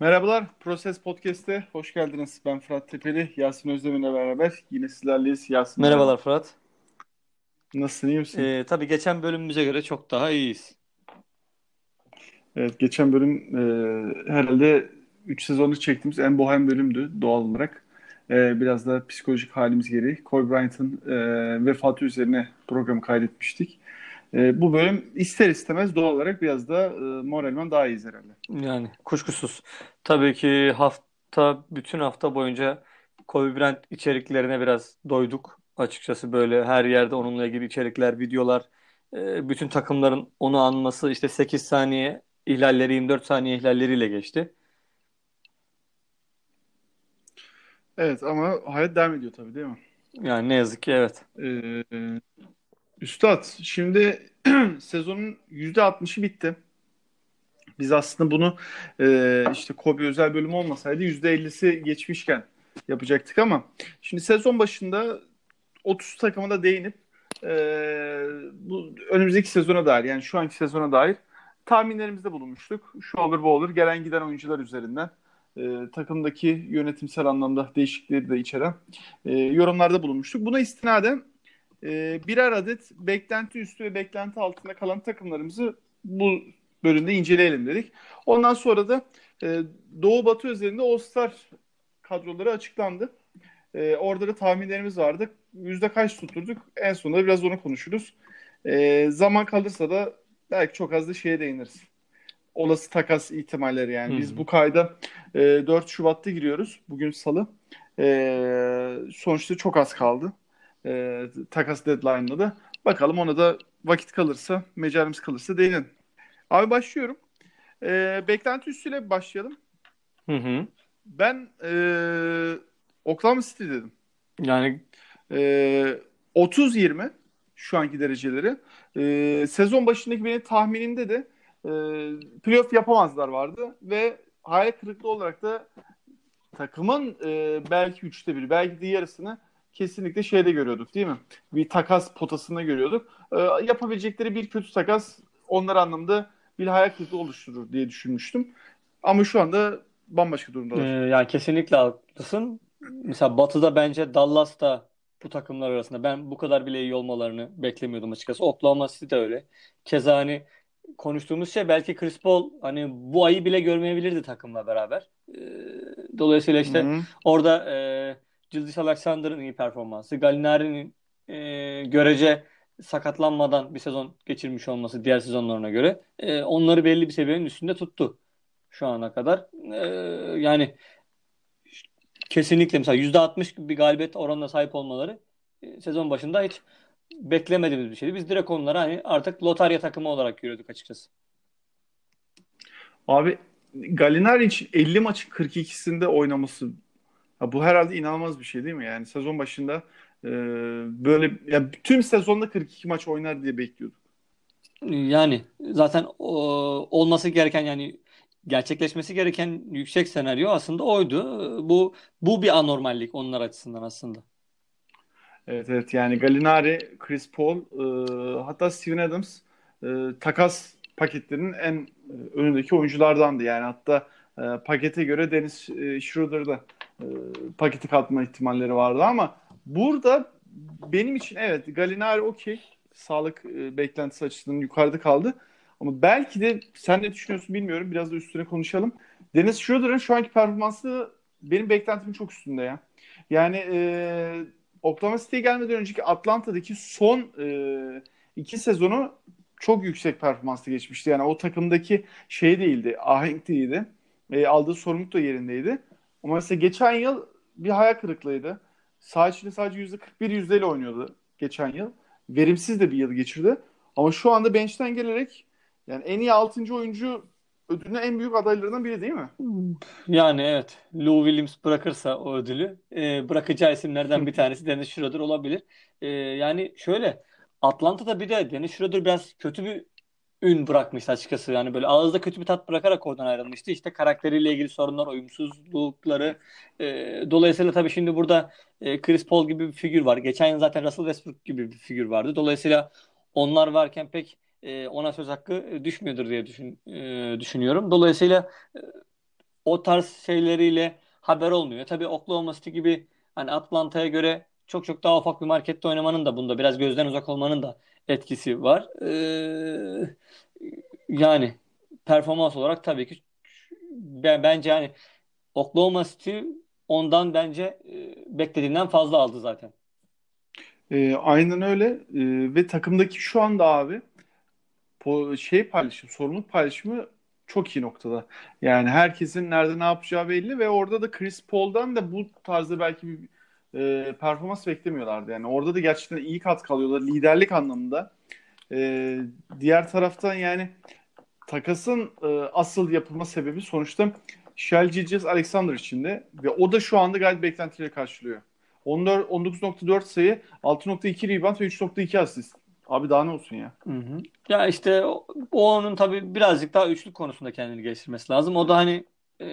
Merhabalar, Proses Podcast'te hoş geldiniz. Ben Fırat Tepeli, Yasin Özdemir'le beraber yine sizlerleyiz. Yasin Merhabalar Fırat. Nasılsın, iyi misin? Ee, tabii geçen bölümümüze göre çok daha iyiyiz. Evet, geçen bölüm e, herhalde 3 sezonluk çektiğimiz en bohem bölümdü doğal olarak. E, biraz da psikolojik halimiz gereği Kobe Bryant'ın e, vefatı üzerine programı kaydetmiştik. E, bu bölüm ister istemez doğal olarak biraz da e, moralman daha iyiyiz herhalde. Yani kuşkusuz. Tabii ki hafta bütün hafta boyunca Kobe Bryant içeriklerine biraz doyduk. Açıkçası böyle her yerde onunla ilgili içerikler, videolar, e, bütün takımların onu anması işte 8 saniye ihlalleri 24 saniye ihlalleriyle geçti. Evet ama hayat devam ediyor tabii değil mi? Yani ne yazık ki evet. Ee, Üstad, şimdi sezonun %60'ı bitti. Biz aslında bunu e, işte Kobe özel bölüm olmasaydı %50'si geçmişken yapacaktık ama şimdi sezon başında 30 takıma da değinip e, bu önümüzdeki sezona dair yani şu anki sezona dair tahminlerimizde bulunmuştuk. Şu olur bu olur gelen giden oyuncular üzerinden e, takımdaki yönetimsel anlamda değişiklikleri de içeren e, yorumlarda bulunmuştuk. Buna istinaden e, birer adet beklenti üstü ve beklenti altında kalan takımlarımızı bu bölümde inceleyelim dedik. Ondan sonra da e, Doğu Batı üzerinde All-Star kadroları açıklandı. E, orada da tahminlerimiz vardı. Yüzde kaç tutturduk? En sonunda biraz onu konuşuruz. E, zaman kalırsa da belki çok az da şeye değiniriz. Olası takas ihtimalleri yani. Hı-hı. Biz bu kayda e, 4 Şubat'ta giriyoruz. Bugün salı. E, sonuçta çok az kaldı. E, takas deadline'da da. Bakalım ona da vakit kalırsa, mecalimiz kalırsa değinelim. Abi başlıyorum. E, beklenti üstüyle başlayalım. Hı hı. Ben e, Oklahoma City dedim. Yani e, 30-20 şu anki dereceleri. E, sezon başındaki benim tahminimde de e, playoff yapamazlar vardı ve hayal kırıklığı olarak da takımın e, belki üçte bir, belki de yarısını kesinlikle şeyde görüyorduk değil mi? Bir takas potasında görüyorduk. E, yapabilecekleri bir kötü takas onlar anlamda bir hayal kırıklığı oluşturur diye düşünmüştüm. Ama şu anda bambaşka durumdalar. Ee, yani kesinlikle haklısın. Mesela Batı'da bence Dallas da bu takımlar arasında ben bu kadar bile iyi olmalarını beklemiyordum açıkçası. Oklahoma City de öyle. Keza hani konuştuğumuz şey belki Chris Paul hani bu ayı bile görmeyebilirdi takımla beraber. Ee, dolayısıyla işte Hı-hı. orada e, Gildiz Alexander'ın iyi performansı, Gallinari'nin e, görece sakatlanmadan bir sezon geçirmiş olması diğer sezonlarına göre e, onları belli bir seviyenin üstünde tuttu şu ana kadar. E, yani kesinlikle mesela %60 bir galibiyet oranına sahip olmaları e, sezon başında hiç beklemediğimiz bir şeydi. Biz direkt onlara hani artık lotarya takımı olarak görüyorduk açıkçası. Abi Gallinari için 50 maçın 42'sinde oynaması ya bu herhalde inanılmaz bir şey değil mi? Yani sezon başında e, böyle ya tüm sezonda 42 maç oynar diye bekliyorduk. Yani zaten o, olması gereken yani gerçekleşmesi gereken yüksek senaryo aslında oydu. Bu bu bir anormallik onlar açısından aslında. Evet evet yani Gallinari, Chris Paul e, hatta Steven Adams e, takas paketlerinin en e, önündeki oyunculardandı. Yani hatta e, pakete göre Dennis e, Schroeder'da e, paketi katma ihtimalleri vardı ama burada benim için evet Gallinari okey. Sağlık e, beklentisi açısından yukarıda kaldı. Ama belki de sen ne düşünüyorsun bilmiyorum. Biraz da üstüne konuşalım. Dennis Schroeder'ın şu anki performansı benim beklentimin çok üstünde ya. Yani e, Oklahoma City'ye gelmeden önceki Atlanta'daki son e, iki sezonu çok yüksek performansla geçmişti. Yani o takımdaki şey değildi, ahenk değildi. E, aldığı sorumluluk da yerindeydi. Ama mesela geçen yıl bir hayal kırıklığıydı. Sağ içinde sadece %41 yüzdeyle oynuyordu geçen yıl. Verimsiz de bir yıl geçirdi. Ama şu anda bench'ten gelerek yani en iyi 6. oyuncu ödülüne en büyük adaylarından biri değil mi? Yani evet. Lou Williams bırakırsa o ödülü e, bırakacağı isimlerden bir tanesi Dennis Schroeder olabilir. E, yani şöyle Atlanta'da bir de Dennis Schroeder biraz kötü bir ün bırakmıştı açıkçası. Yani böyle ağızda kötü bir tat bırakarak oradan ayrılmıştı. İşte karakteriyle ilgili sorunlar, uyumsuzlukları. E, dolayısıyla tabii şimdi burada e, Chris Paul gibi bir figür var. Geçen yıl zaten Russell Westbrook gibi bir figür vardı. Dolayısıyla onlar varken pek e, ona söz hakkı düşmüyordur diye düşün, e, düşünüyorum. Dolayısıyla e, o tarz şeyleriyle haber olmuyor. Tabii Oklahoma City gibi hani Atlanta'ya göre çok çok daha ufak bir markette oynamanın da bunda biraz gözden uzak olmanın da etkisi var. Ee, yani performans olarak tabii ki ben, bence yani Oklahoma City ondan bence e, beklediğinden fazla aldı zaten. E, aynen öyle e, ve takımdaki şu anda abi şey paylaşım, sorumluluk paylaşımı çok iyi noktada. Yani herkesin nerede ne yapacağı belli ve orada da Chris Paul'dan da bu tarzda belki bir e, performans beklemiyorlardı. Yani orada da gerçekten iyi katkı alıyorlar liderlik anlamında. E, diğer taraftan yani takasın e, asıl yapılma sebebi sonuçta Shell Alexander içinde ve o da şu anda gayet beklentileri karşılıyor. 19.4 sayı, 6.2 rebound ve 3.2 asist. Abi daha ne olsun ya? Hı hı. Ya işte o, o onun tabii birazcık daha üçlük konusunda kendini geliştirmesi lazım. O da hani e,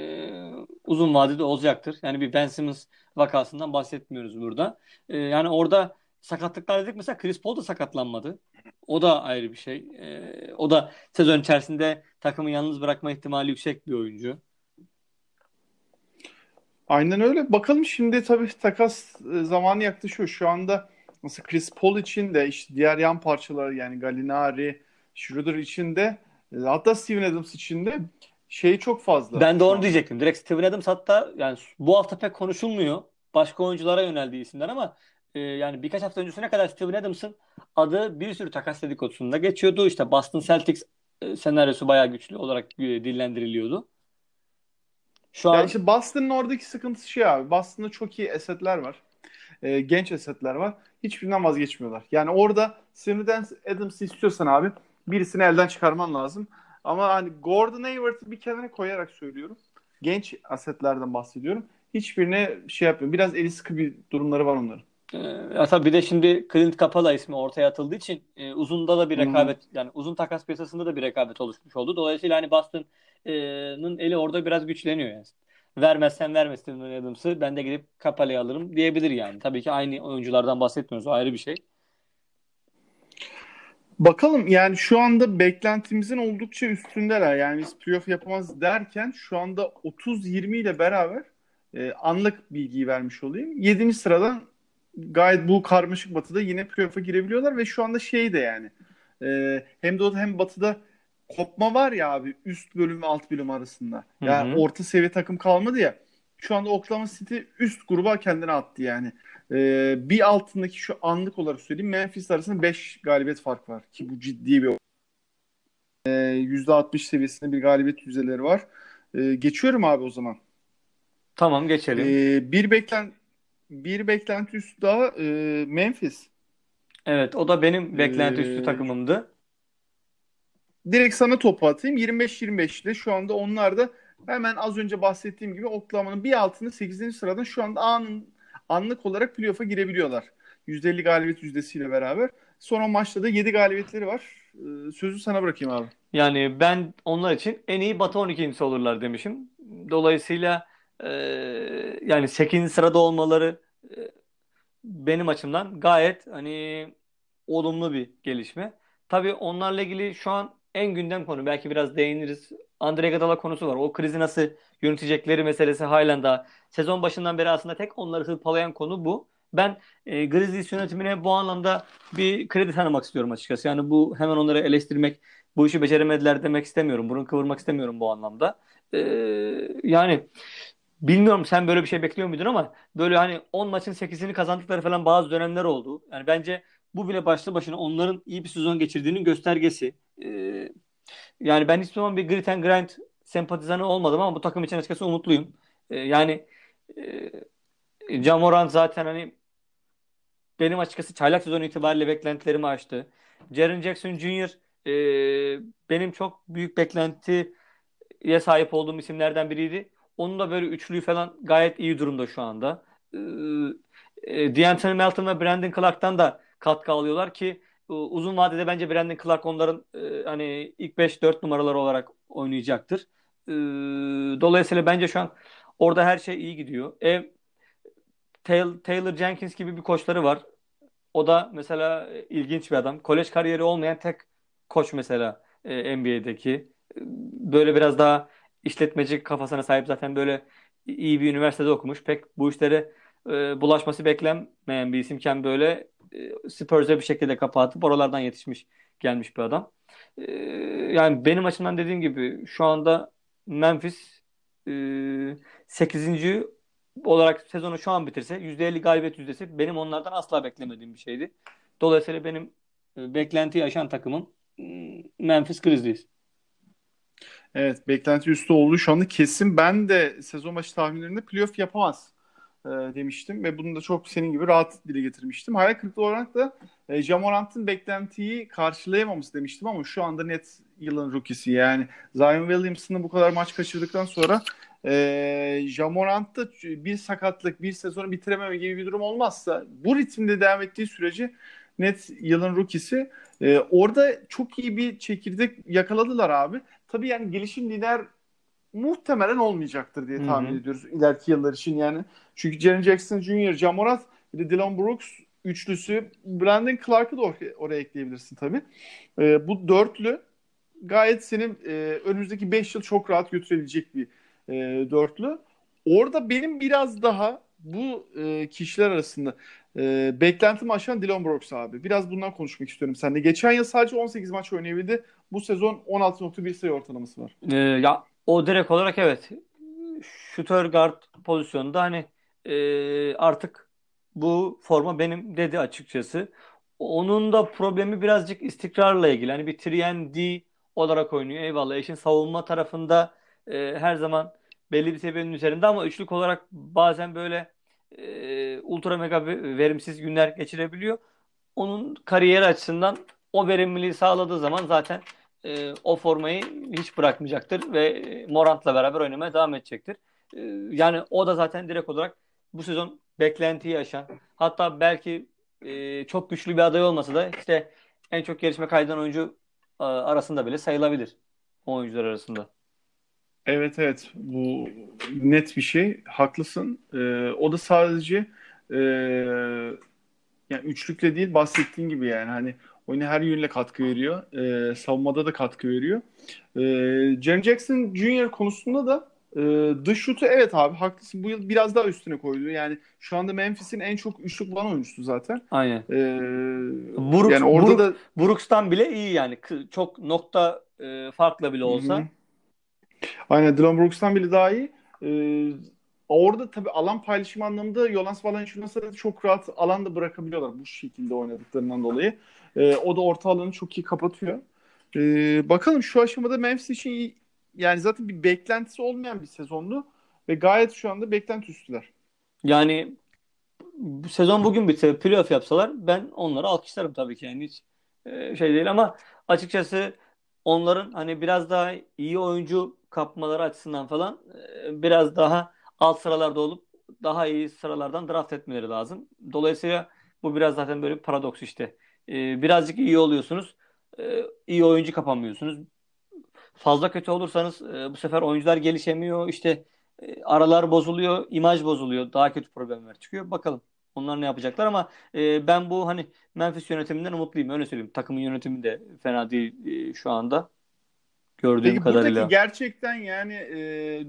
uzun vadede olacaktır. Yani bir Ben Simmons vakasından bahsetmiyoruz burada. E, yani orada sakatlıklar dedik mesela Chris Paul da sakatlanmadı. O da ayrı bir şey. E, o da sezon içerisinde takımı yalnız bırakma ihtimali yüksek bir oyuncu. Aynen öyle. Bakalım şimdi tabii takas e, zamanı yaklaşıyor. Şu anda mesela Chris Paul için de işte diğer yan parçalar yani Gallinari, Schroeder için de e, hatta Steven Adams için de şey çok fazla. Ben de onu diyecektim. Direkt Steven Adams hatta yani bu hafta pek konuşulmuyor. Başka oyunculara yöneldiği isimler ama e, yani birkaç hafta öncesine kadar Steven Adams'ın adı bir sürü takas dedikodusunda geçiyordu. İşte Boston Celtics e, senaryosu bayağı güçlü olarak e, dillendiriliyordu. Şu an... Yani işte Boston'ın oradaki sıkıntısı şey abi. Boston'da çok iyi esetler var. E, genç esetler var. Hiçbirinden vazgeçmiyorlar. Yani orada Steven Adams'ı istiyorsan abi birisini elden çıkarman lazım. Ama hani Gordon Hayward'ı bir kenara koyarak söylüyorum. Genç asetlerden bahsediyorum. Hiçbirine şey yapmıyor. Biraz eli sıkı bir durumları var onların. Ee, tabii bir de şimdi Clint Capela ismi ortaya atıldığı için e, uzunda da bir rekabet hmm. yani uzun takas piyasasında da bir rekabet oluşmuş oldu. Dolayısıyla hani Boston'ın eli orada biraz güçleniyor yani. Vermezsen vermesin Adams'ı ben de gidip Capela'yı alırım diyebilir yani. Tabii ki aynı oyunculardan bahsetmiyoruz. O ayrı bir şey. Bakalım yani şu anda beklentimizin oldukça üstündeler. Yani biz playoff yapamaz derken şu anda 30-20 ile beraber e, anlık bilgiyi vermiş olayım. 7. sıradan gayet bu karmaşık batıda yine playoff'a girebiliyorlar ve şu anda şey de yani e, hem doğuda hem batıda kopma var ya abi üst bölüm ve alt bölüm arasında. Yani hı hı. orta seviye takım kalmadı ya. Şu anda Oklahoma City üst gruba kendini attı yani. Ee, bir altındaki şu anlık olarak söyleyeyim Memphis arasında 5 galibiyet fark var ki bu ciddi bir ee, %60 seviyesinde bir galibiyet yüzdeleri var. Ee, geçiyorum abi o zaman. Tamam geçelim. Ee, bir beklen bir beklenti üstü daha e, Memphis. Evet o da benim beklenti üstü ee, takımımdı. Direkt sana topu atayım. 25-25 ile şu anda onlar da hemen az önce bahsettiğim gibi Oklahoma'nın bir altında 8. sıradan şu anda anın, anlık olarak playoff'a girebiliyorlar. %50 galibiyet yüzdesiyle beraber. Son maçta da 7 galibiyetleri var. Ee, sözü sana bırakayım abi. Yani ben onlar için en iyi Batı 12'si olurlar demişim. Dolayısıyla e, yani 8. sırada olmaları e, benim açımdan gayet hani olumlu bir gelişme. Tabii onlarla ilgili şu an en gündem konu belki biraz değiniriz. Andre Iguodala konusu var. O krizi nasıl yönetecekleri meselesi halen daha sezon başından beri aslında tek onları hırpalayan konu bu. Ben e, Grizzlies yönetimine bu anlamda bir kredi tanımak istiyorum açıkçası. Yani bu hemen onları eleştirmek, bu işi beceremediler demek istemiyorum. Burun kıvırmak istemiyorum bu anlamda. E, yani bilmiyorum sen böyle bir şey bekliyor muydun ama böyle hani 10 maçın 8'ini kazandıkları falan bazı dönemler oldu. Yani bence bu bile başlı başına onların iyi bir sezon geçirdiğinin göstergesi. Ee, yani ben hiçbir zaman bir grit and grind sempatizanı olmadım ama bu takım için açıkçası umutluyum. Ee, yani e, Jamoran zaten hani benim açıkçası çaylak sezon itibariyle beklentilerimi aştı. Jaren Jackson Jr. E, benim çok büyük beklentiye sahip olduğum isimlerden biriydi. Onun da böyle üçlüyü falan gayet iyi durumda şu anda. Ee, e, D'Anthony Melton ve Brandon Clark'tan da katkı alıyorlar ki uzun vadede bence Brandon Clark onların e, hani ilk 5-4 numaralar olarak oynayacaktır. E, dolayısıyla bence şu an orada her şey iyi gidiyor. E, Taylor Jenkins gibi bir koçları var. O da mesela ilginç bir adam. Kolej kariyeri olmayan tek koç mesela e, NBA'deki. Böyle biraz daha işletmeci kafasına sahip zaten böyle iyi bir üniversitede okumuş. Pek bu işlere e, bulaşması beklenmeyen bir isimken böyle e, Spurs'e bir şekilde kapatıp oralardan yetişmiş gelmiş bir adam. E, yani benim açımdan dediğim gibi şu anda Memphis e, 8. olarak sezonu şu an bitirse %50 galibiyet yüzdesi benim onlardan asla beklemediğim bir şeydi. Dolayısıyla benim e, beklentiyi aşan takımım hmm, Memphis Grizzlies. Evet beklenti üstü olduğu şu anda kesin. Ben de sezon başı tahminlerinde playoff yapamaz e, demiştim ve bunu da çok senin gibi rahat dile getirmiştim. Hayal kırıklığı olarak da e, Jamorant'ın beklentiyi karşılayamaması demiştim ama şu anda net yılın rookisi yani Zion Williamson'ı bu kadar maç kaçırdıktan sonra e, Jamorant'ta bir sakatlık, bir sezonu bitirememe gibi bir durum olmazsa bu ritimde devam ettiği sürece net yılın rookisi. E, orada çok iyi bir çekirdek yakaladılar abi. Tabii yani gelişim lider muhtemelen olmayacaktır diye tahmin Hı-hı. ediyoruz ileriki yıllar için yani. Çünkü Jaren Jackson Jr., Jamorat bir de Dylan Brooks üçlüsü Brandon Clark'ı da oraya, oraya ekleyebilirsin tabii. E, bu dörtlü gayet senin e, önümüzdeki 5 yıl çok rahat götürebilecek bir e, dörtlü. Orada benim biraz daha bu e, kişiler arasında e, beklentimi aşan Dylan Brooks abi. Biraz bundan konuşmak istiyorum seninle. Geçen yıl sadece 18 maç oynayabildi. Bu sezon 16.1 sayı ortalaması var. Ee, ya o direkt olarak evet. Shooter guard pozisyonunda hani e, artık bu forma benim dedi açıkçası. Onun da problemi birazcık istikrarla ilgili. Hani bir 3 olarak oynuyor. Eyvallah. Eşin savunma tarafında e, her zaman belli bir seviyenin üzerinde ama üçlük olarak bazen böyle e, ultra mega verimsiz günler geçirebiliyor. Onun kariyer açısından o verimliliği sağladığı zaman zaten e, o formayı hiç bırakmayacaktır ve Morant'la beraber oynamaya devam edecektir. E, yani o da zaten direkt olarak bu sezon beklentiyi aşan hatta belki e, çok güçlü bir aday olmasa da işte en çok gelişme kaydeden oyuncu e, arasında bile sayılabilir o oyuncular arasında. Evet evet bu net bir şey haklısın. Ee, o da sadece e, yani üçlükle değil bahsettiğin gibi yani hani oyuna her yönle katkı veriyor. Ee, savunmada da katkı veriyor. Ee, Jaren Jackson Jr. konusunda da e, dış şutu evet abi haklısın. Bu yıl biraz daha üstüne koydu. Yani şu anda Memphis'in en çok üçlük bulan oyuncusu zaten. Aynen. Ee, Brooks, yani orada Brooks, da Brooks'tan bile iyi yani. Çok nokta e, farkla bile olsa. Hı-hı. Aynen Dylan Brooks'tan bile daha iyi. Ee, orada tabii alan paylaşımı anlamında Yolans Valanciunas'a çok rahat alan da bırakabiliyorlar bu şekilde oynadıklarından dolayı. Ee, o da orta alanı çok iyi kapatıyor. Ee, bakalım şu aşamada Memphis için iyi, yani zaten bir beklentisi olmayan bir sezondu ve gayet şu anda beklenti üstüler. Yani sezon bugün bitse playoff yapsalar ben onları alkışlarım tabii ki yani hiç e, şey değil ama açıkçası onların hani biraz daha iyi oyuncu kapmaları açısından falan e, biraz daha alt sıralarda olup daha iyi sıralardan draft etmeleri lazım. Dolayısıyla bu biraz zaten böyle bir paradoks işte. E, birazcık iyi oluyorsunuz. E, iyi oyuncu kapamıyorsunuz. Fazla kötü olursanız bu sefer oyuncular gelişemiyor. İşte aralar bozuluyor, imaj bozuluyor. Daha kötü problemler çıkıyor. Bakalım onlar ne yapacaklar ama ben bu hani Memphis yönetiminden umutluyum. Öyle söyleyeyim. Takımın yönetimi de fena değil şu anda gördüğüm Peki, kadarıyla. Peki gerçekten yani e,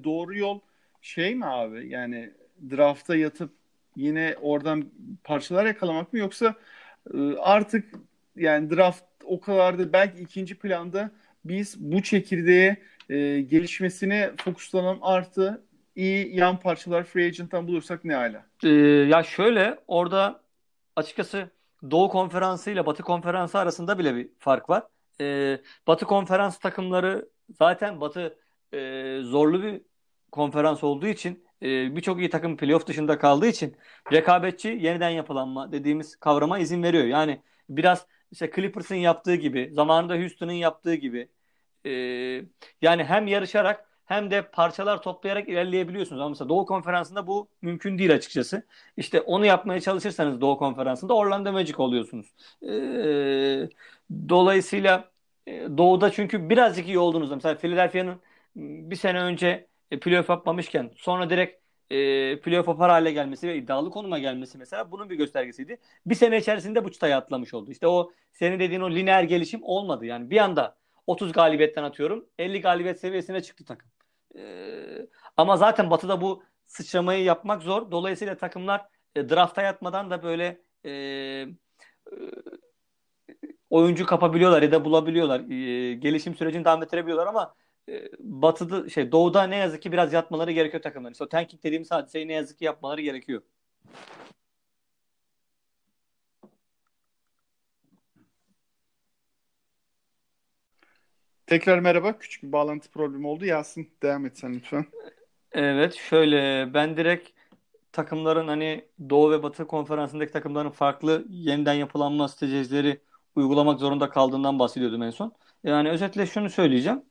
doğru yol şey mi abi? Yani drafta yatıp yine oradan parçalar yakalamak mı yoksa e, artık yani draft o kadar da belki ikinci planda biz bu çekirdeğe e, gelişmesine fokuslanalım artı iyi yan parçalar free agent'tan bulursak ne hala? Ee, ya şöyle orada açıkçası Doğu Konferansı ile Batı Konferansı arasında bile bir fark var e, Batı konferans takımları zaten Batı e, zorlu bir konferans olduğu için e, birçok iyi takım playoff dışında kaldığı için rekabetçi yeniden yapılanma dediğimiz kavrama izin veriyor. Yani biraz işte Clippers'ın yaptığı gibi, zamanında Houston'ın yaptığı gibi e, yani hem yarışarak hem de parçalar toplayarak ilerleyebiliyorsunuz. Ama mesela Doğu Konferansı'nda bu mümkün değil açıkçası. İşte onu yapmaya çalışırsanız Doğu Konferansı'nda Orlando Magic oluyorsunuz. Ee, dolayısıyla e, Doğu'da çünkü birazcık iyi olduğunuzda mesela Philadelphia'nın bir sene önce e, playoff yapmamışken sonra direkt e, playoff yapar hale gelmesi ve iddialı konuma gelmesi mesela bunun bir göstergesiydi. Bir sene içerisinde bu çıtayı atlamış oldu. İşte o senin dediğin o lineer gelişim olmadı. Yani bir anda 30 galibiyetten atıyorum 50 galibiyet seviyesine çıktı takım. Ee, ama zaten Batı'da bu sıçramayı yapmak zor. Dolayısıyla takımlar e, drafta yatmadan da böyle e, e, oyuncu kapabiliyorlar ya da bulabiliyorlar. E, gelişim sürecini devam ettirebiliyorlar ama e, Batı'da şey Doğu'da ne yazık ki biraz yatmaları gerekiyor takımların. İşte o tanking dediğimiz hadiseyi ne yazık ki yapmaları gerekiyor. Tekrar merhaba. Küçük bir bağlantı problemi oldu. Yasin devam et sen lütfen. Evet, şöyle ben direkt takımların hani Doğu ve Batı konferansındaki takımların farklı yeniden yapılanma stratejileri uygulamak zorunda kaldığından bahsediyordum en son. Yani özetle şunu söyleyeceğim.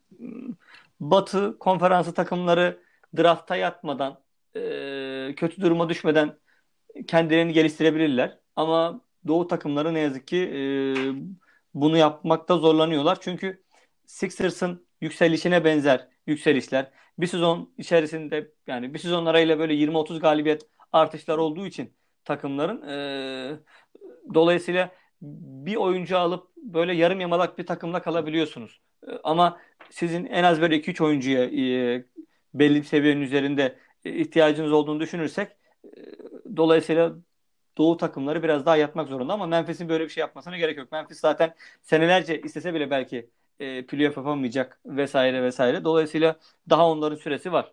Batı konferansı takımları drafta yatmadan, e, kötü duruma düşmeden kendilerini geliştirebilirler. Ama Doğu takımları ne yazık ki e, bunu yapmakta zorlanıyorlar. Çünkü Sixers'ın yükselişine benzer yükselişler bir sezon içerisinde yani bir sezon arayla böyle 20-30 galibiyet artışlar olduğu için takımların e, dolayısıyla bir oyuncu alıp böyle yarım yamalak bir takımla kalabiliyorsunuz. E, ama sizin en az böyle 2-3 oyuncuya e, belli bir seviyenin üzerinde e, ihtiyacınız olduğunu düşünürsek e, dolayısıyla Doğu takımları biraz daha yatmak zorunda ama Memphis'in böyle bir şey yapmasına gerek yok. Memphis zaten senelerce istese bile belki e, playoff yapamayacak vesaire vesaire. Dolayısıyla daha onların süresi var.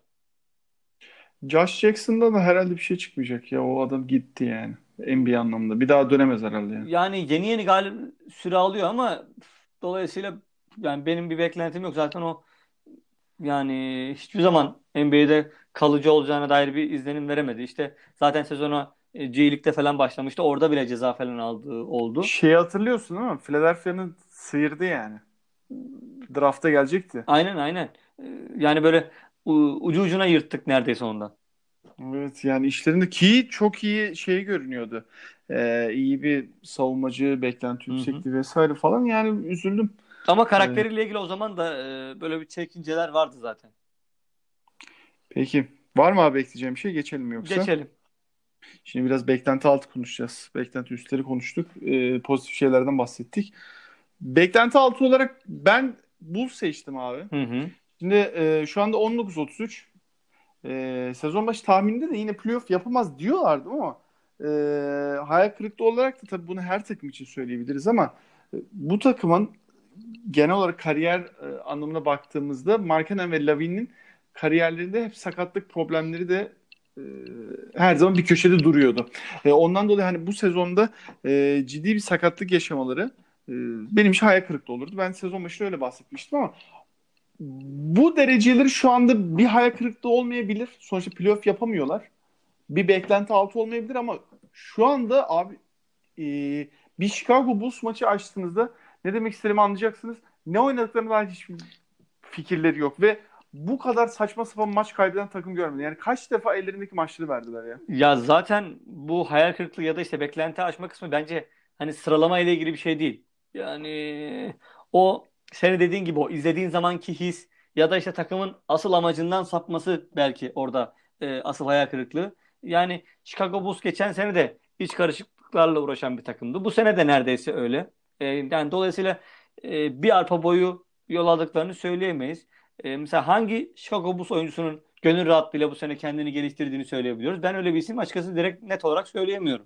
Josh Jackson'da da herhalde bir şey çıkmayacak ya. O adam gitti yani. NBA anlamında. Bir daha dönemez herhalde yani. Yani yeni yeni galip süre alıyor ama dolayısıyla yani benim bir beklentim yok. Zaten o yani hiçbir zaman NBA'de kalıcı olacağına dair bir izlenim veremedi. İşte zaten sezona e, G League'de falan başlamıştı. Orada bile ceza falan aldığı oldu. Şeyi hatırlıyorsun değil mi? Philadelphia'nın sıyırdı yani. Drafta gelecekti. Aynen aynen. Ee, yani böyle ucu ucuna yırttık neredeyse ondan. Evet yani işlerinde ki çok iyi şey görünüyordu. Ee, iyi bir savunmacı, beklenti yüksekti vesaire falan yani üzüldüm. Ama karakteriyle ilgili o zaman da e, böyle bir çekinceler vardı zaten. Peki. Var mı abi ekleyeceğim bir şey? Geçelim mi yoksa? Geçelim. Şimdi biraz beklenti altı konuşacağız. Beklenti üstleri konuştuk. Ee, pozitif şeylerden bahsettik. Beklenti altı olarak ben Bulls seçtim abi. Hı hı. Şimdi e, şu anda 19-33. E, sezon başı tahmininde de yine playoff yapamaz diyorlardı ama e, hayal kırıklığı olarak da tabii bunu her takım için söyleyebiliriz ama e, bu takımın genel olarak kariyer e, anlamına baktığımızda Markkanen ve Lavin'in kariyerlerinde hep sakatlık problemleri de e, her zaman bir köşede duruyordu. E, ondan dolayı hani bu sezonda e, ciddi bir sakatlık yaşamaları e, benim için hayal kırıklığı olurdu. Ben sezon başında öyle bahsetmiştim ama bu dereceleri şu anda bir hayal kırıklığı olmayabilir. Sonuçta playoff yapamıyorlar. Bir beklenti altı olmayabilir ama şu anda abi e, bir Chicago Bulls maçı açtığınızda ne demek istediğimi anlayacaksınız. Ne oynadıklarına dair hiçbir fikirleri yok ve bu kadar saçma sapan maç kaybeden takım görmedim. Yani kaç defa ellerindeki maçları verdiler ya. Ya zaten bu hayal kırıklığı ya da işte beklenti aşma kısmı bence hani sıralama ile ilgili bir şey değil. Yani o senin dediğin gibi o izlediğin zamanki his ya da işte takımın asıl amacından sapması belki orada e, asıl hayal kırıklığı. Yani Chicago Bulls geçen sene de iç karışıklıklarla uğraşan bir takımdı. Bu sene de neredeyse öyle. E, yani dolayısıyla e, bir arpa boyu yol aldıklarını söyleyemeyiz. E, mesela hangi Chicago Bulls oyuncusunun gönül rahatlığıyla bu sene kendini geliştirdiğini söyleyebiliyoruz. Ben öyle bir isim açıkçası direkt net olarak söyleyemiyorum.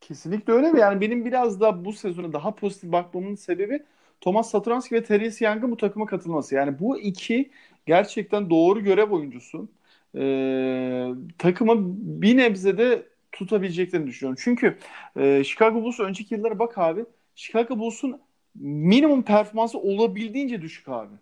Kesinlikle öyle mi? Yani benim biraz da bu sezonu daha pozitif bakmamın sebebi Thomas Satoranski ve Thaddeus Young'ın bu takıma katılması. Yani bu iki gerçekten doğru görev oyuncusu. Ee, takımı bir nebze de tutabileceklerini düşünüyorum. Çünkü e, Chicago Bulls önceki yıllara bak abi. Chicago Bulls'un minimum performansı olabildiğince düşük abi.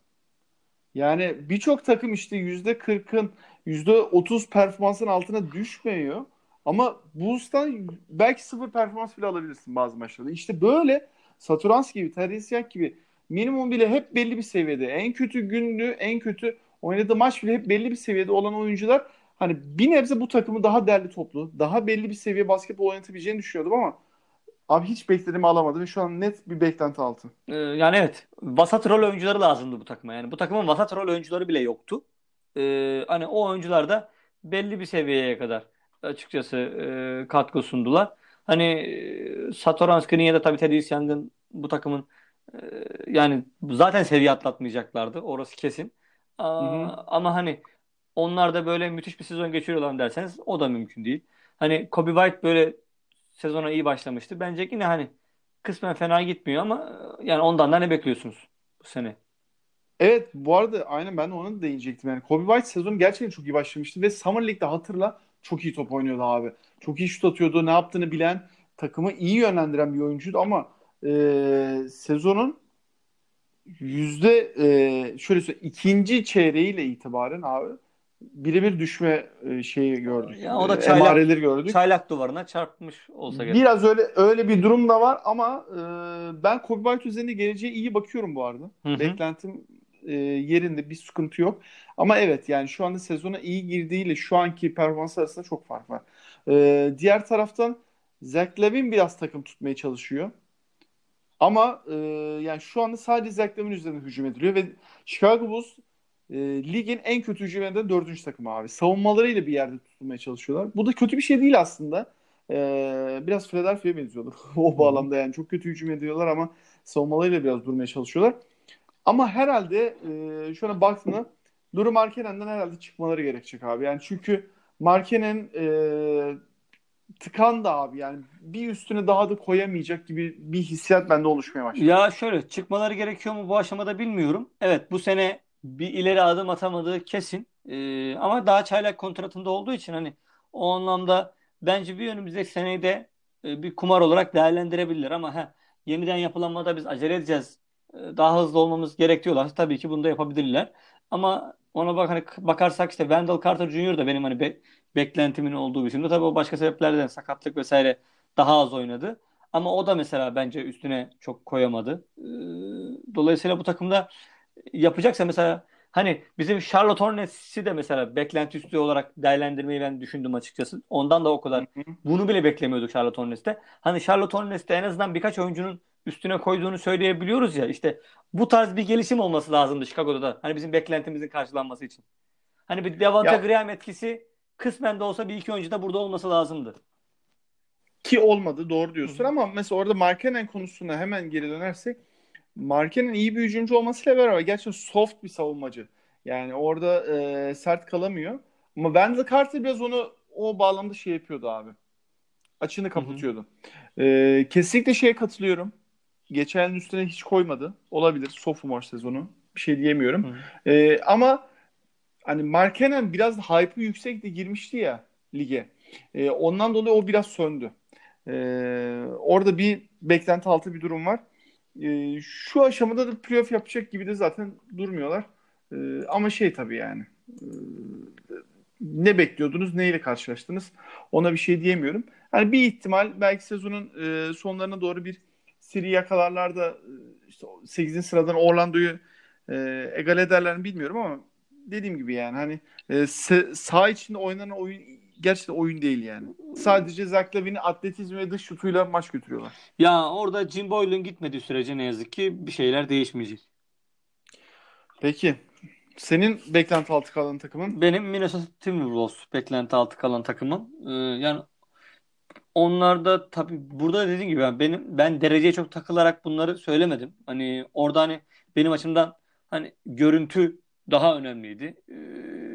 Yani birçok takım işte %40'ın %30 performansın altına düşmüyor. Ama Bulls'tan belki sıfır performans bile alabilirsin bazı maçlarda. İşte böyle Saturans gibi, Teresyak gibi minimum bile hep belli bir seviyede. En kötü günlü, en kötü oynadığı maç bile hep belli bir seviyede olan oyuncular hani bir nebze bu takımı daha derli toplu, daha belli bir seviye basketbol oynatabileceğini düşünüyordum ama abi hiç beklediğimi alamadı ve şu an net bir beklenti altı. Ee, yani evet. Vasat rol oyuncuları lazımdı bu takıma. Yani bu takımın vasat rol oyuncuları bile yoktu. Ee, hani o oyuncular da belli bir seviyeye kadar açıkçası e, katkı sundular. Hani e, Satoranski'nin ya da tabii Teddy Young'ın bu takımın e, yani zaten seviye atlatmayacaklardı. Orası kesin. Aa, ama hani onlar da böyle müthiş bir sezon geçiriyorlar derseniz o da mümkün değil. Hani Kobe White böyle sezona iyi başlamıştı. Bence yine hani kısmen fena gitmiyor ama yani ondan da ne bekliyorsunuz bu sene? Evet bu arada aynen ben de ona da değinecektim. Yani Kobe White sezonu gerçekten çok iyi başlamıştı ve Summer League'de hatırla çok iyi top oynuyordu abi. Çok iyi şut atıyordu. Ne yaptığını bilen, takımı iyi yönlendiren bir oyuncuydu ama e, sezonun yüzde e, şöyle söyleyeyim ikinci çeyreğiyle itibaren abi birebir düşme e, şeyi gördük. Ya o da E, çaylak, emareleri gördük. çaylak duvarına çarpmış olsa gerek. Biraz öyle öyle bir durum da var ama e, ben Kobe White üzerinde geleceğe iyi bakıyorum bu arada. Hı hı. Beklentim e, yerinde bir sıkıntı yok. Ama evet yani şu anda sezona iyi girdiğiyle şu anki performans arasında çok fark var. E, diğer taraftan Zach Lavin biraz takım tutmaya çalışıyor. Ama e, yani şu anda sadece Zach Lavin üzerinden hücum ediliyor ve Chicago Bulls e, ligin en kötü hücum eden dördüncü takımı abi. Savunmalarıyla bir yerde tutulmaya çalışıyorlar. Bu da kötü bir şey değil aslında. E, biraz Philadelphia'ya benziyorlar o bağlamda yani. Çok kötü hücum ediyorlar ama savunmalarıyla biraz durmaya çalışıyorlar. Ama herhalde e, şu an baktığında Nuri Markkanen'den herhalde çıkmaları gerekecek abi. Yani çünkü Markkanen e, tıkandı abi. Yani bir üstüne daha da koyamayacak gibi bir hissiyat bende oluşmaya başladı. Ya şöyle çıkmaları gerekiyor mu bu aşamada bilmiyorum. Evet bu sene bir ileri adım atamadığı kesin. Ee, ama daha çaylak kontratında olduğu için hani o anlamda bence bir önümüzdeki seneyi de e, bir kumar olarak değerlendirebilirler ama ha, yeniden yapılanmada biz acele edeceğiz. e, Daha hızlı olmamız gerekiyorlar. Tabii ki bunu da yapabilirler. Ama ona bak hani bakarsak işte Wendell Carter Jr. da benim hani be- beklentimin olduğu bir isimdi. Tabii o başka sebeplerden sakatlık vesaire daha az oynadı. Ama o da mesela bence üstüne çok koyamadı. Ee, Dolayısıyla bu takımda yapacaksa mesela hani bizim Charlotte Hornets'i de mesela beklenti üstü olarak değerlendirmeyi ben düşündüm açıkçası. Ondan da o kadar bunu bile beklemiyorduk Charlotte Hornets'te. Hani Charlotte Hornets'te en azından birkaç oyuncunun üstüne koyduğunu söyleyebiliyoruz ya. İşte bu tarz bir gelişim olması lazımdı Chicago'da da. Hani bizim beklentimizin karşılanması için. Hani bir Devonta Ya Graham etkisi kısmen de olsa bir iki oyuncu da burada olması lazımdı. ki olmadı doğru diyorsun hı. ama mesela orada Markkanen konusuna hemen geri dönersek Markkanen iyi bir hücumcu olmasıyla beraber gerçekten soft bir savunmacı. Yani orada e, sert kalamıyor. Ama Wendell Carter biraz onu o bağlamda şey yapıyordu abi. Hı hı. kapatıyordu. E, kesinlikle şeye katılıyorum. Geçen üstüne hiç koymadı. Olabilir. Sophomore sezonu. Bir şey diyemiyorum. hı. E, ama hani Markkanen biraz hype'ı yüksekti girmişti ya lige. E, ondan dolayı o biraz söndü. E, orada bir beklenti altı bir durum var. E, şu aşamada da playoff yapacak gibi de zaten durmuyorlar. E, ama şey tabii yani e, ne bekliyordunuz, neyle karşılaştınız ona bir şey diyemiyorum. Hani bir ihtimal belki sezonun e, sonlarına doğru bir seri yakalarlar da e, işte 8. sıradan Orlando'yu e, egale ederler mi bilmiyorum ama dediğim gibi yani hani e, saha içinde oynanan oyun gerçekten oyun değil yani. Sadece Zach Lavin'in atletizmi ve dış şutuyla maç götürüyorlar. Ya orada Jim Boylan gitmediği sürece ne yazık ki bir şeyler değişmeyecek. Peki senin beklenti altı kalan takımın? Benim Minnesota Timberwolves beklenti altı kalan takımım. Ee, yani onlar da tabii burada da dediğim gibi ben benim ben dereceye çok takılarak bunları söylemedim. Hani orada hani benim açımdan hani görüntü daha önemliydi. Ee,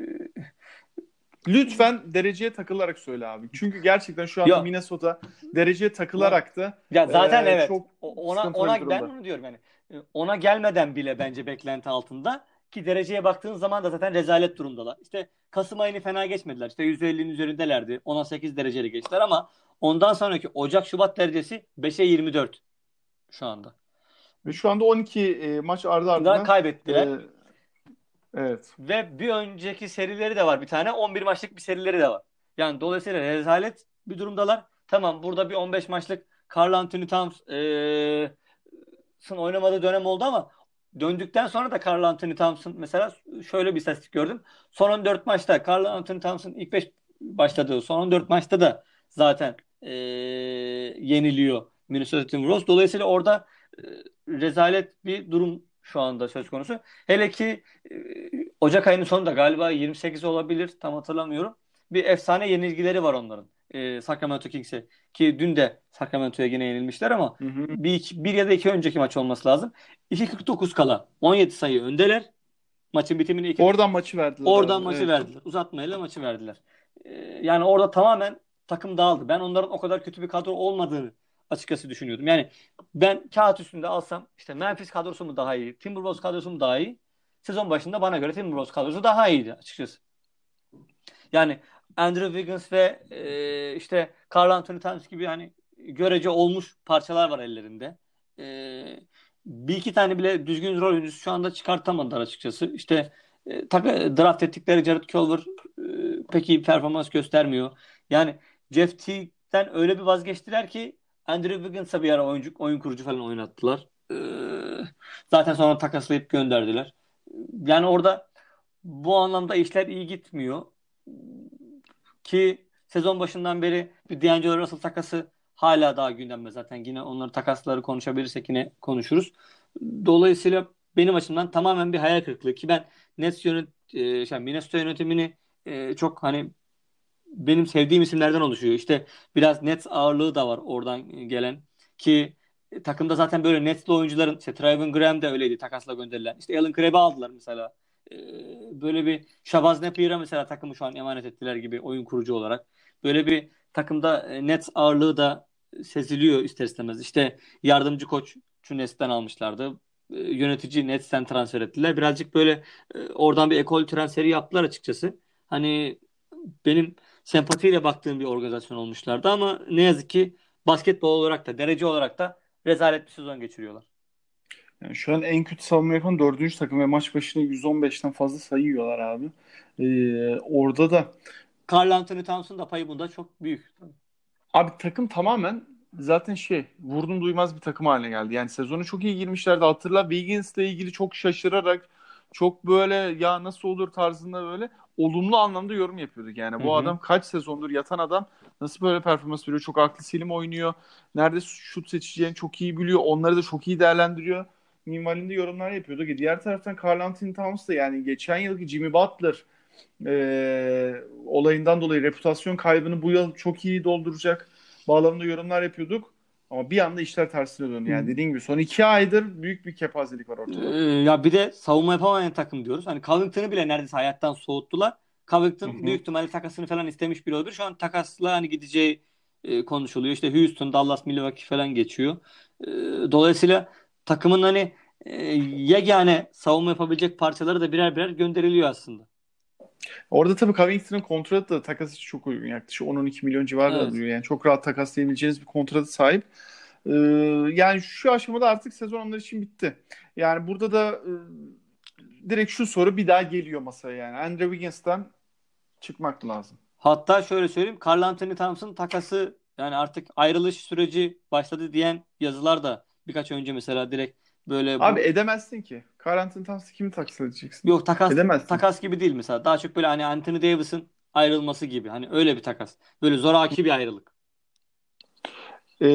Lütfen dereceye takılarak söyle abi. Çünkü gerçekten şu anda Minnesota dereceye takılarak da ya zaten e, evet çok ona ona ben onu diyorum yani E, ona gelmeden bile bence beklenti altında ki dereceye baktığın zaman da zaten rezalet durumdalar. İşte Kasım ayını fena geçmediler. İşte %50'nin üzerindelerdi. 10'a 8 dereceli geçtiler ama ondan sonraki Ocak Şubat derecesi 5'e 24 şu anda. Ve şu anda 12 e, maç ardı ardına kaybettiler. e, evet. Ve bir önceki serileri de var bir tane. 11 maçlık bir serileri de var. Yani dolayısıyla rezalet bir durumdalar. Tamam burada bir 15 maçlık Karl Anthony eee, sın oynamadığı dönem oldu ama döndükten sonra da Karl Anthony Towns'ın mesela şöyle bir istatistik gördüm. Son 14 maçta Karl Anthony Towns'ın ilk 5 başladığı son 14 maçta da zaten eee, yeniliyor Minnesota Timberwolves. Dolayısıyla orada eee, rezalet bir durum şu anda söz konusu. Hele ki e, Ocak ayının sonunda galiba 28 olabilir tam hatırlamıyorum. Bir efsane yenilgileri var onların. E, Sacramento Kings'e ki dün de Sacramento'ya yine yenilmişler ama Hı hı. bir, bir ya da iki önceki maç olması lazım. 2.49 kala 17 sayı öndeler. Maçın bitimini iki Oradan maçı verdiler. Oradan abi, maçı evet. verdiler. Uzatmayla maçı verdiler. Ee, yani orada tamamen takım dağıldı. Ben onların o kadar kötü bir kadro olmadığını açıkçası düşünüyordum. Yani ben kağıt üstünde alsam işte Memphis kadrosu mu daha iyi, Timberwolves kadrosu mu daha iyi? Sezon başında bana göre Timberwolves kadrosu daha iyiydi açıkçası. Yani Andrew Wiggins ve e, işte Karl Anthony Towns gibi hani görece olmuş parçalar var ellerinde. E, bir iki tane bile düzgün rol oyuncusu şu anda çıkartamadılar açıkçası. İşte e, draft ettikleri Jared Culver e, pek iyi performans göstermiyor. Yani Jeff Teague'den öyle bir vazgeçtiler ki Andrew Wiggins'a bir ara oyuncu, oyun kurucu falan oynattılar. E, zaten sonra takaslayıp gönderdiler. Yani orada bu anlamda işler iyi gitmiyor. Ki sezon başından beri bir D'Angelo Russell takası hala daha gündemde zaten. Yine onları takasları konuşabilirsek yine konuşuruz. Dolayısıyla benim açımdan tamamen bir hayal kırıklığı ki ben Nets yönet e, şey, Minnesota yönetimini e, çok hani benim sevdiğim isimlerden oluşuyor. İşte biraz Nets ağırlığı da var oradan gelen ki takımda zaten böyle Nets'li oyuncuların işte Trayvon Graham de öyleydi takasla gönderilen. İşte Alan Crabb'i aldılar mesela. E, böyle bir Shabazz Napier'a mesela takımı şu an emanet ettiler gibi oyun kurucu olarak. Böyle bir takımda e, Nets ağırlığı da seziliyor ister istemez. İşte yardımcı koç Nets'ten almışlardı. E, yönetici Nets'ten transfer ettiler. Birazcık böyle e, oradan bir ekol transferi yaptılar açıkçası. Hani benim sempatiyle baktığım bir organizasyon olmuşlardı ama ne yazık ki basketbol olarak da derece olarak da rezalet bir sezon geçiriyorlar. Yani şu an en kötü savunma yapan dördüncü takım ve maç başına 115'ten fazla sayı yiyorlar abi. Ee, orada da Karl Anthony Towns'un da payı bunda çok büyük. abi takım tamamen zaten şey vurdum duymaz bir takım haline geldi. Yani sezonu çok iyi girmişlerdi. Hatırla Wiggins'le ilgili çok şaşırarak çok böyle ya nasıl olur tarzında böyle olumlu anlamda yorum yapıyorduk. Yani bu Hı hı. adam kaç sezondur yatan adam nasıl böyle performans veriyor? Çok aklı selim oynuyor. Nerede şut seçeceğini çok iyi biliyor. Onları da çok iyi değerlendiriyor. Minvalinde yorumlar yapıyorduk. E diğer taraftan Karl Anthony Towns da yani geçen yılki Jimmy Butler e, olayından dolayı reputasyon kaybını bu yıl çok iyi dolduracak bağlamında yorumlar yapıyorduk. Ama bir anda işler tersine döndü. Yani dediğin gibi son iki aydır büyük bir kepazelik var ortada. Ee, ya bir de savunma yapamayan takım diyoruz. Hani Covington'ı bile neredeyse hayattan soğuttular. Covington Hı hı. büyük ihtimalle takasını falan istemiş biri olabilir. Şu an takasla hani gideceği e, konuşuluyor. İşte Houston, Dallas, Milwaukee falan geçiyor. E, dolayısıyla takımın hani e, yegane savunma yapabilecek parçaları da birer birer gönderiliyor aslında. Orada tabii Covington'ın kontratı da takas için çok uygun. Yaklaşık 10-12 milyon civarında Evet. duruyor. Yani çok rahat takaslayabileceğiniz bir kontratı sahip. Ee, yani şu aşamada artık sezon onlar için bitti. Yani burada da e, direkt şu soru bir daha geliyor masaya yani. Andrew Wiggins'ten çıkmak lazım. Hatta şöyle söyleyeyim. Karl Anthony Towns'ın takası yani artık ayrılış süreci başladı diyen yazılar da birkaç önce mesela direkt böyle bu- Abi edemezsin ki. Anthony Towns'ı kimi takas edeceksin? Yok takas Edemezsin. takas gibi değil mesela. Daha çok böyle hani Anthony Davis'ın ayrılması gibi. Hani öyle bir takas. Böyle zoraki bir ayrılık. Ee,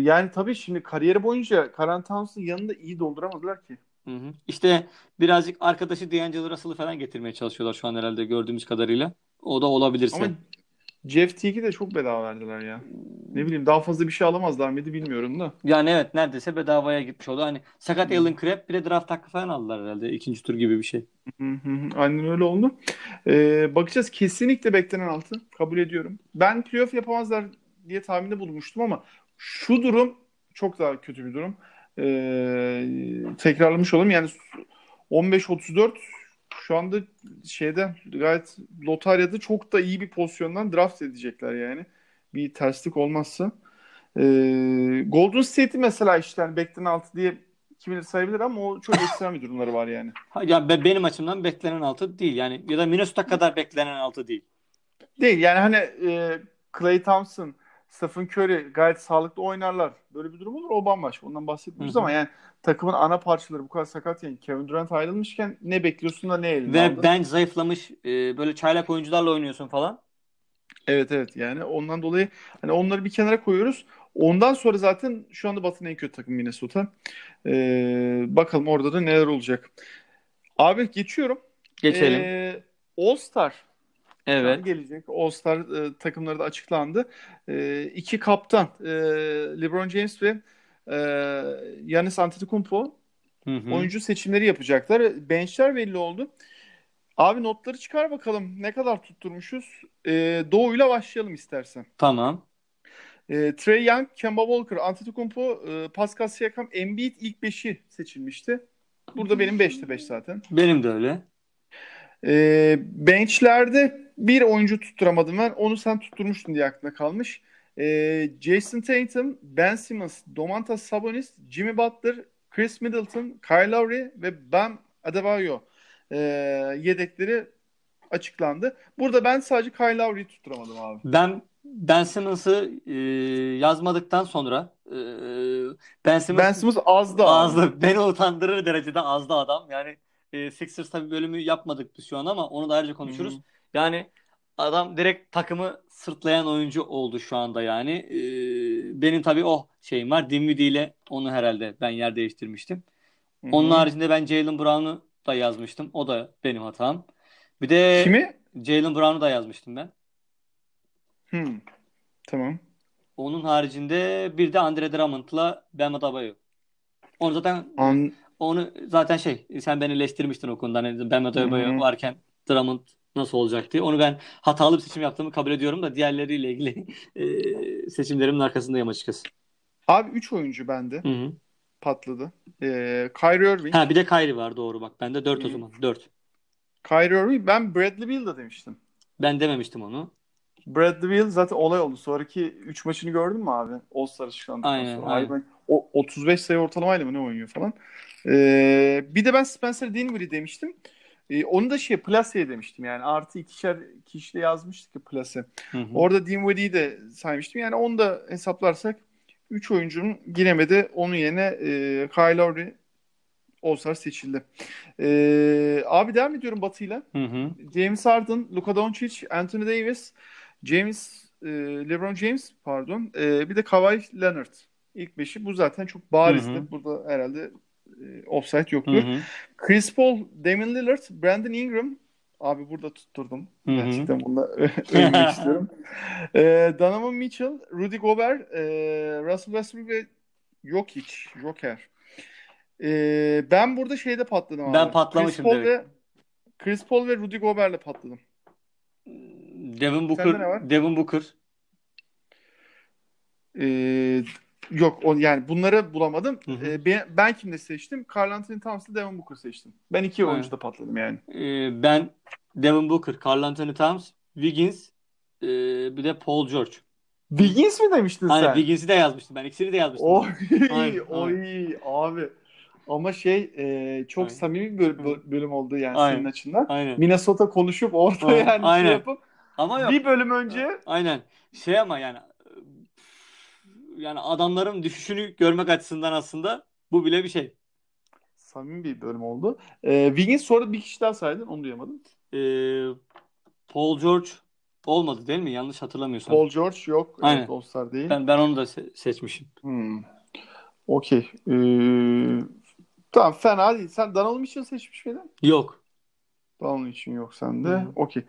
yani tabii şimdi kariyeri boyunca Anthony Towns'ın yanında iyi dolduramadılar ki. Hı hı. İşte birazcık arkadaşı D'Angelo Russell'ı falan getirmeye çalışıyorlar şu an herhalde gördüğümüz kadarıyla. O da olabilirse. Ama Jeff Teague'i de çok bedava verdiler ya. Ne bileyim daha fazla bir şey alamazlar mıydı bilmiyorum da. Yani evet neredeyse bedavaya gitmiş oldu. Hani sakat Alan Crabb bir de draft hakkı falan aldılar herhalde. ikinci tur gibi bir şey. Hı hı hı. Aynen öyle oldu. Ee, bakacağız. Kesinlikle beklenen altı. Kabul ediyorum. Ben playoff yapamazlar diye tahminde bulmuştum ama şu durum çok daha kötü bir durum. Ee, tekrarlamış olalım. Yani 15-34 şu anda şeyde gayet lotaryada çok da iyi bir pozisyondan draft edecekler yani. Bir terslik olmazsa. Ee, Golden State'i mesela işte hani beklenen altı diye kimileri sayabilir ama o çok ekstrem bir durumları var yani. Ha, Ya be- benim açımdan beklenen altı değil. Yani ya da Minnesota kadar beklenen altı değil. Değil yani hani e, Klay Thompson, Stephen Curry gayet sağlıklı oynarlar. Böyle bir durum olur o bambaşka. Ondan bahsetmiyoruz ama yani takımın ana parçaları bu kadar sakat yani Kevin Durant ayrılmışken ne bekliyorsun da ne eline Ve aldın? bench zayıflamış e, böyle çaylak oyuncularla oynuyorsun falan. Evet evet yani ondan dolayı hani onları bir kenara koyuyoruz. Ondan sonra zaten şu anda Batı'nın en kötü takımı Minnesota. Ee, bakalım orada da neler olacak. Abi geçiyorum. Geçelim. Ee, All Star evet. gelecek. All Star e, takımları da açıklandı. E, iki kaptan e, LeBron James ve e, Giannis Antetokounmpo Hı hı. oyuncu seçimleri yapacaklar. Benchler belli oldu. Abi notları çıkar bakalım. Ne kadar tutturmuşuz? Ee, Doğu'yla başlayalım istersen. Tamam. Ee, Trey Young, Kemba Walker, Antetokounmpo, e, Pascal Siakam, Embiid ilk 5'i seçilmişti. Burada benim 5'te 5 zaten. Benim de öyle. Ee, bench'lerde bir oyuncu tutturamadım ben. Onu sen tutturmuştun diye aklımda kalmış. Ee, Jason Tatum, Ben Simmons, Domantas Sabonis, Jimmy Butler, Chris Middleton, Kyle Lowry ve Bam Adebayo ee, yedekleri açıklandı. Burada ben sadece Kyle Lowry'yi tutturamadım abi. Ben Ben Simmons'ı e, yazmadıktan sonra e, Ben Simmons Ben Simmons azdı azdı. Beni utandırır derecede azdı adam. Yani e, Sixers tabii bölümü yapmadık biz şu an ama onu da ayrıca konuşuruz. Hı hı. Yani adam direkt takımı sırtlayan oyuncu oldu şu anda yani. E, benim tabii o şeyim var. Dinwiddie ile onu herhalde ben yer değiştirmiştim. Hı hı. Onun haricinde ben Jalen Brown'u da yazmıştım. O da benim hatam. Bir de Kimi? Jalen Brown'u da yazmıştım ben. Hmm. Tamam. Onun haricinde bir de Andre Drummond'la Bam Adebayo. Onu zaten An onu zaten şey sen beni eleştirmiştin o konuda. Hani Bam Adebayo varken Drummond nasıl olacak diye. Onu ben hatalı bir seçim yaptığımı kabul ediyorum da diğerleriyle ilgili e, seçimlerimin arkasındayım açıkçası. Abi 3 oyuncu bende Hı hı. patladı. Ee, Kyrie Irving. Ha bir de Kyrie var doğru bak. Bende 4 o zaman. 4. Kyrie Irving. Ben Bradley Beal'da demiştim. Ben dememiştim onu. Bradley Beal zaten olay oldu. Sonraki 3 maçını gördün mü abi? All-Star çıkandıktan Aynen, sonra. aynen. Ay ben- o 35 sayı ortalamayla mı ne oynuyor falan. Ee, bir de ben Spencer Dinwiddie demiştim. Ee, onu da şey Place'ye demiştim yani. Artı ikişer kişide yazmıştık. Hı hı. Orada Dinwiddie'yi de saymıştım. Yani onu da hesaplarsak 3 oyuncunun giremedi. Onun yerine e, Kyle Lowry All-Star seçildi. Ee, abi devam ediyorum Batı'yla. Hı hı. James Harden, Luka Doncic, Anthony Davis, James e, LeBron James pardon. E, bir de Kawhi Leonard. İlk beşi bu zaten çok barizdi. Hı hı. Burada herhalde e, offside Hı yoktur. hı. Chris Paul, Damian Lillard, Brandon Ingram. Abi burada tutturdum. Hı hı. Gerçekten bunu da övmek istiyorum. E, Donovan Mitchell, Rudy Gobert, e, Russell Westbrook ve Jokic. Joker. E, ben burada şeyde patladım abi. Ben patlamışım Chris Paul direkt. ve Chris Paul ve Rudy Gobert'le patladım. Devin Booker? Devin Booker. Ee, yok o, yani bunları bulamadım. Hı hı. Ee, ben, ben kimle seçtim? Carl Anthony Towns'la Devin Booker seçtim. Ben iki Aynen. oyuncuda patladım yani. Ee, ben Devin Booker, Karl Anthony Towns, Wiggins, ee, bir de Paul George. Wiggins mi demiştin Hani sen? Wiggins'i de yazmıştım ben. İkisini de yazmıştım. Oy, Aynen, oy abi. Ama şey e, çok Aynen. samimi bir böl- bölüm oldu yani Aynen. senin açından. Aynen. Minnesota konuşup orada Aynen. yani Aynen. şey yapıp Ama yok. bir bölüm önce Aynen. Şey ama yani yani adamların düşüşünü görmek açısından aslında bu bile bir şey. samimi bir bölüm oldu. Ee, Wiggins sonra bir kişi daha saydın onu duyamadım. Ee, Paul George olmadı değil mi? Yanlış hatırlamıyorsam. Paul George yok. Aynen. Evet, All-Star değil. Ben ben onu da se- seçmişim. Hmm. Okey. Ee, tamam fena değil. Sen Donovan için seçmiş miydin? Yok. Donovan için yok sende. Hı. Okey.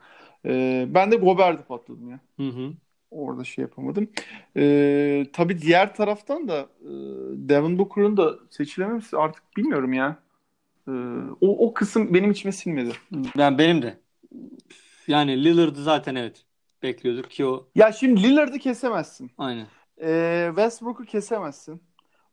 Ee, ben de Gobert'e patladım ya. Hı hı. Orada şey yapamadım. Ee, tabii diğer taraftan da e, Devin Booker'ın da seçilememesi artık bilmiyorum ya. Ee, o, o kısım benim içime sinmedi. Ben benim de. Yani Lillard'ı zaten evet bekliyorduk ki o Ya şimdi Lillard'ı kesemezsin. aynen. Ee, Westbrook'u kesemezsin.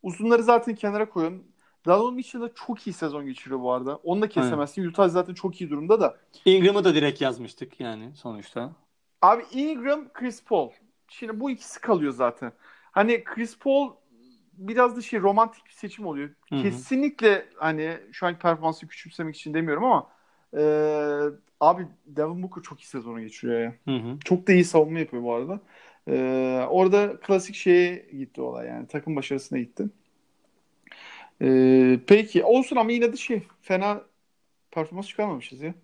Uzunları zaten kenara koyun. Donovan Mitchell da çok iyi sezon geçiriyor bu arada. Onu da kesemezsin. Utah zaten çok iyi durumda da. Ingram'ı da direkt yazmıştık yani sonuçta. Abi Ingram, Chris Paul. Şimdi bu ikisi kalıyor zaten. Hani Chris Paul biraz da şey romantik bir seçim oluyor. Hı hı. Kesinlikle hani şu anki performansı küçümsemek için demiyorum ama e, abi Devin Booker çok iyi sezonu geçiriyor ya. Hı hı. Çok da iyi savunma yapıyor bu arada. E, orada klasik şeye gitti olay yani. Takım başarısına gitti. E, peki olsun ama yine de şey fena performans çıkarmamışız ya.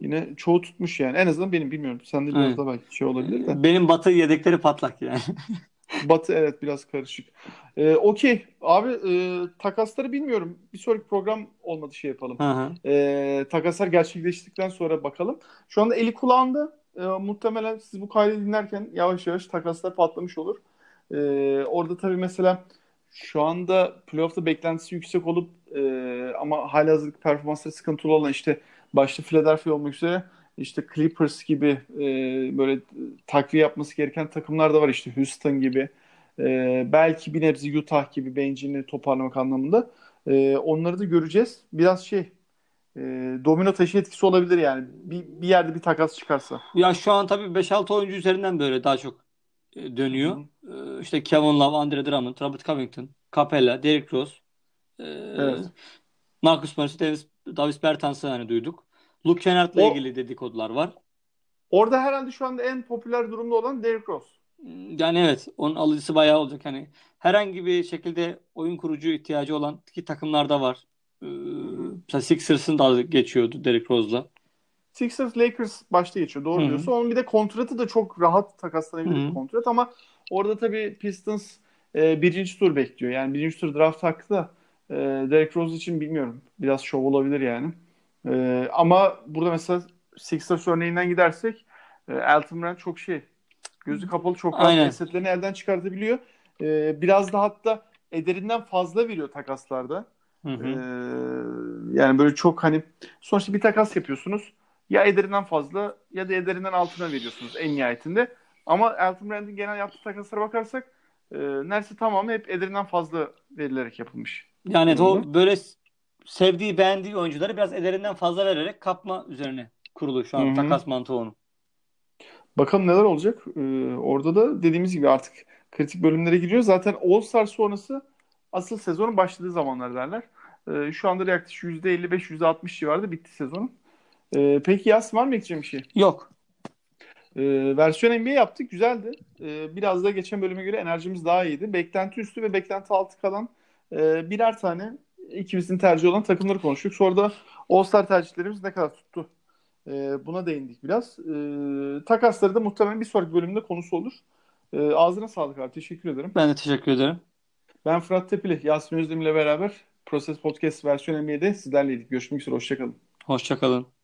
Yine çoğu tutmuş yani. En azından benim bilmiyorum. Sende biraz Evet. da belki şey olabilir de. Benim Batı yedekleri patlak yani. Batı evet biraz karışık. Ee, Okey. Abi e, takasları bilmiyorum. Bir sonraki program olmadı şey yapalım. Ee, takaslar gerçekleştikten sonra bakalım. Şu anda eli kulağında. Ee, muhtemelen siz bu kaydı dinlerken yavaş yavaş takaslar patlamış olur. Ee, orada tabii mesela şu anda playoff'ta beklentisi yüksek olup e, ama halihazırda performansları sıkıntılı olan işte başta Philadelphia olmak üzere işte Clippers gibi e, böyle takviye yapması gereken takımlar da var işte Houston gibi e, belki bir nebze Utah gibi bencini toparlamak anlamında e, onları da göreceğiz. Biraz şey e, domino taşı etkisi olabilir yani bir, bir yerde bir takas çıkarsa. Ya şu an tabii 5-6 oyuncu üzerinden böyle daha çok e, dönüyor. Ee, işte Kevin Love, Andre Drummond, Robert Covington, Capella, Derrick Rose, e, Evet. Marcus Morris, Davis, Davis Bertans'ı hani duyduk. Luke Kennard'la O- ilgili dedikodular var. Orada herhalde şu anda en popüler durumda olan Derrick Rose. Yani evet onun alıcısı bayağı olacak. Hani herhangi bir şekilde oyun kurucu ihtiyacı olan ki takımlarda var. Ee, mesela Sixers'ın da geçiyordu Derrick Rose'la. Sixers Lakers başta geçiyor. Doğru Hı hı. diyorsun. Onun bir de kontratı da çok rahat takaslanabilir Hı bir hı. kontrat ama orada tabii Pistons e, birinci tur bekliyor. Yani birinci tur draft hakkı da e, Derrick Rose için bilmiyorum. Biraz şov olabilir yani. E, ama burada mesela Sixers örneğinden gidersek e, Elton Brand çok şey gözü kapalı çok rahat Aynen. elden çıkartabiliyor. E, biraz da hatta ederinden fazla veriyor takaslarda. Hı hı. Ee, yani böyle çok hani sonuçta bir takas yapıyorsunuz. Ya ederinden fazla ya da ederinden altına veriyorsunuz en nihayetinde. Ama Elton Brand'in genel yaptığı takaslara bakarsak e, neredeyse tamamı hep ederinden fazla verilerek yapılmış. Yani o böyle sevdiği, beğendiği oyuncuları biraz ederinden fazla vererek kapma üzerine kurulu şu an hı. takas mantığı onun. Bakalım neler olacak. Ee, orada da dediğimiz gibi artık kritik bölümlere giriyor. Zaten All-Star sonrası asıl sezonun başladığı zamanlar derler. Ee, şu anda da yaklaşık %55-%60 civarında bitti sezon. Ee, peki Yas var mı ekleyeceğim bir şey? Yok. Ee, versiyon NBA yaptık. Güzeldi. Ee, biraz da geçen bölüme göre enerjimiz daha iyiydi. Beklenti üstü ve beklenti altı kalan e, birer tane ikimizin tercih olan takımları konuştuk. Sonra da All-Star tercihlerimiz ne kadar tuttu? Ee, buna değindik biraz. Ee, takasları da muhtemelen bir sonraki bölümde konusu olur. Ee, ağzına sağlık abi. Teşekkür ederim. Ben de teşekkür ederim. Ben Fırat Tepili, Yasemin Özdemir ile beraber Proses Podcast versiyon NBA'de sizlerleydik. Görüşmek üzere. Hoşçakalın. Hoşça kalın.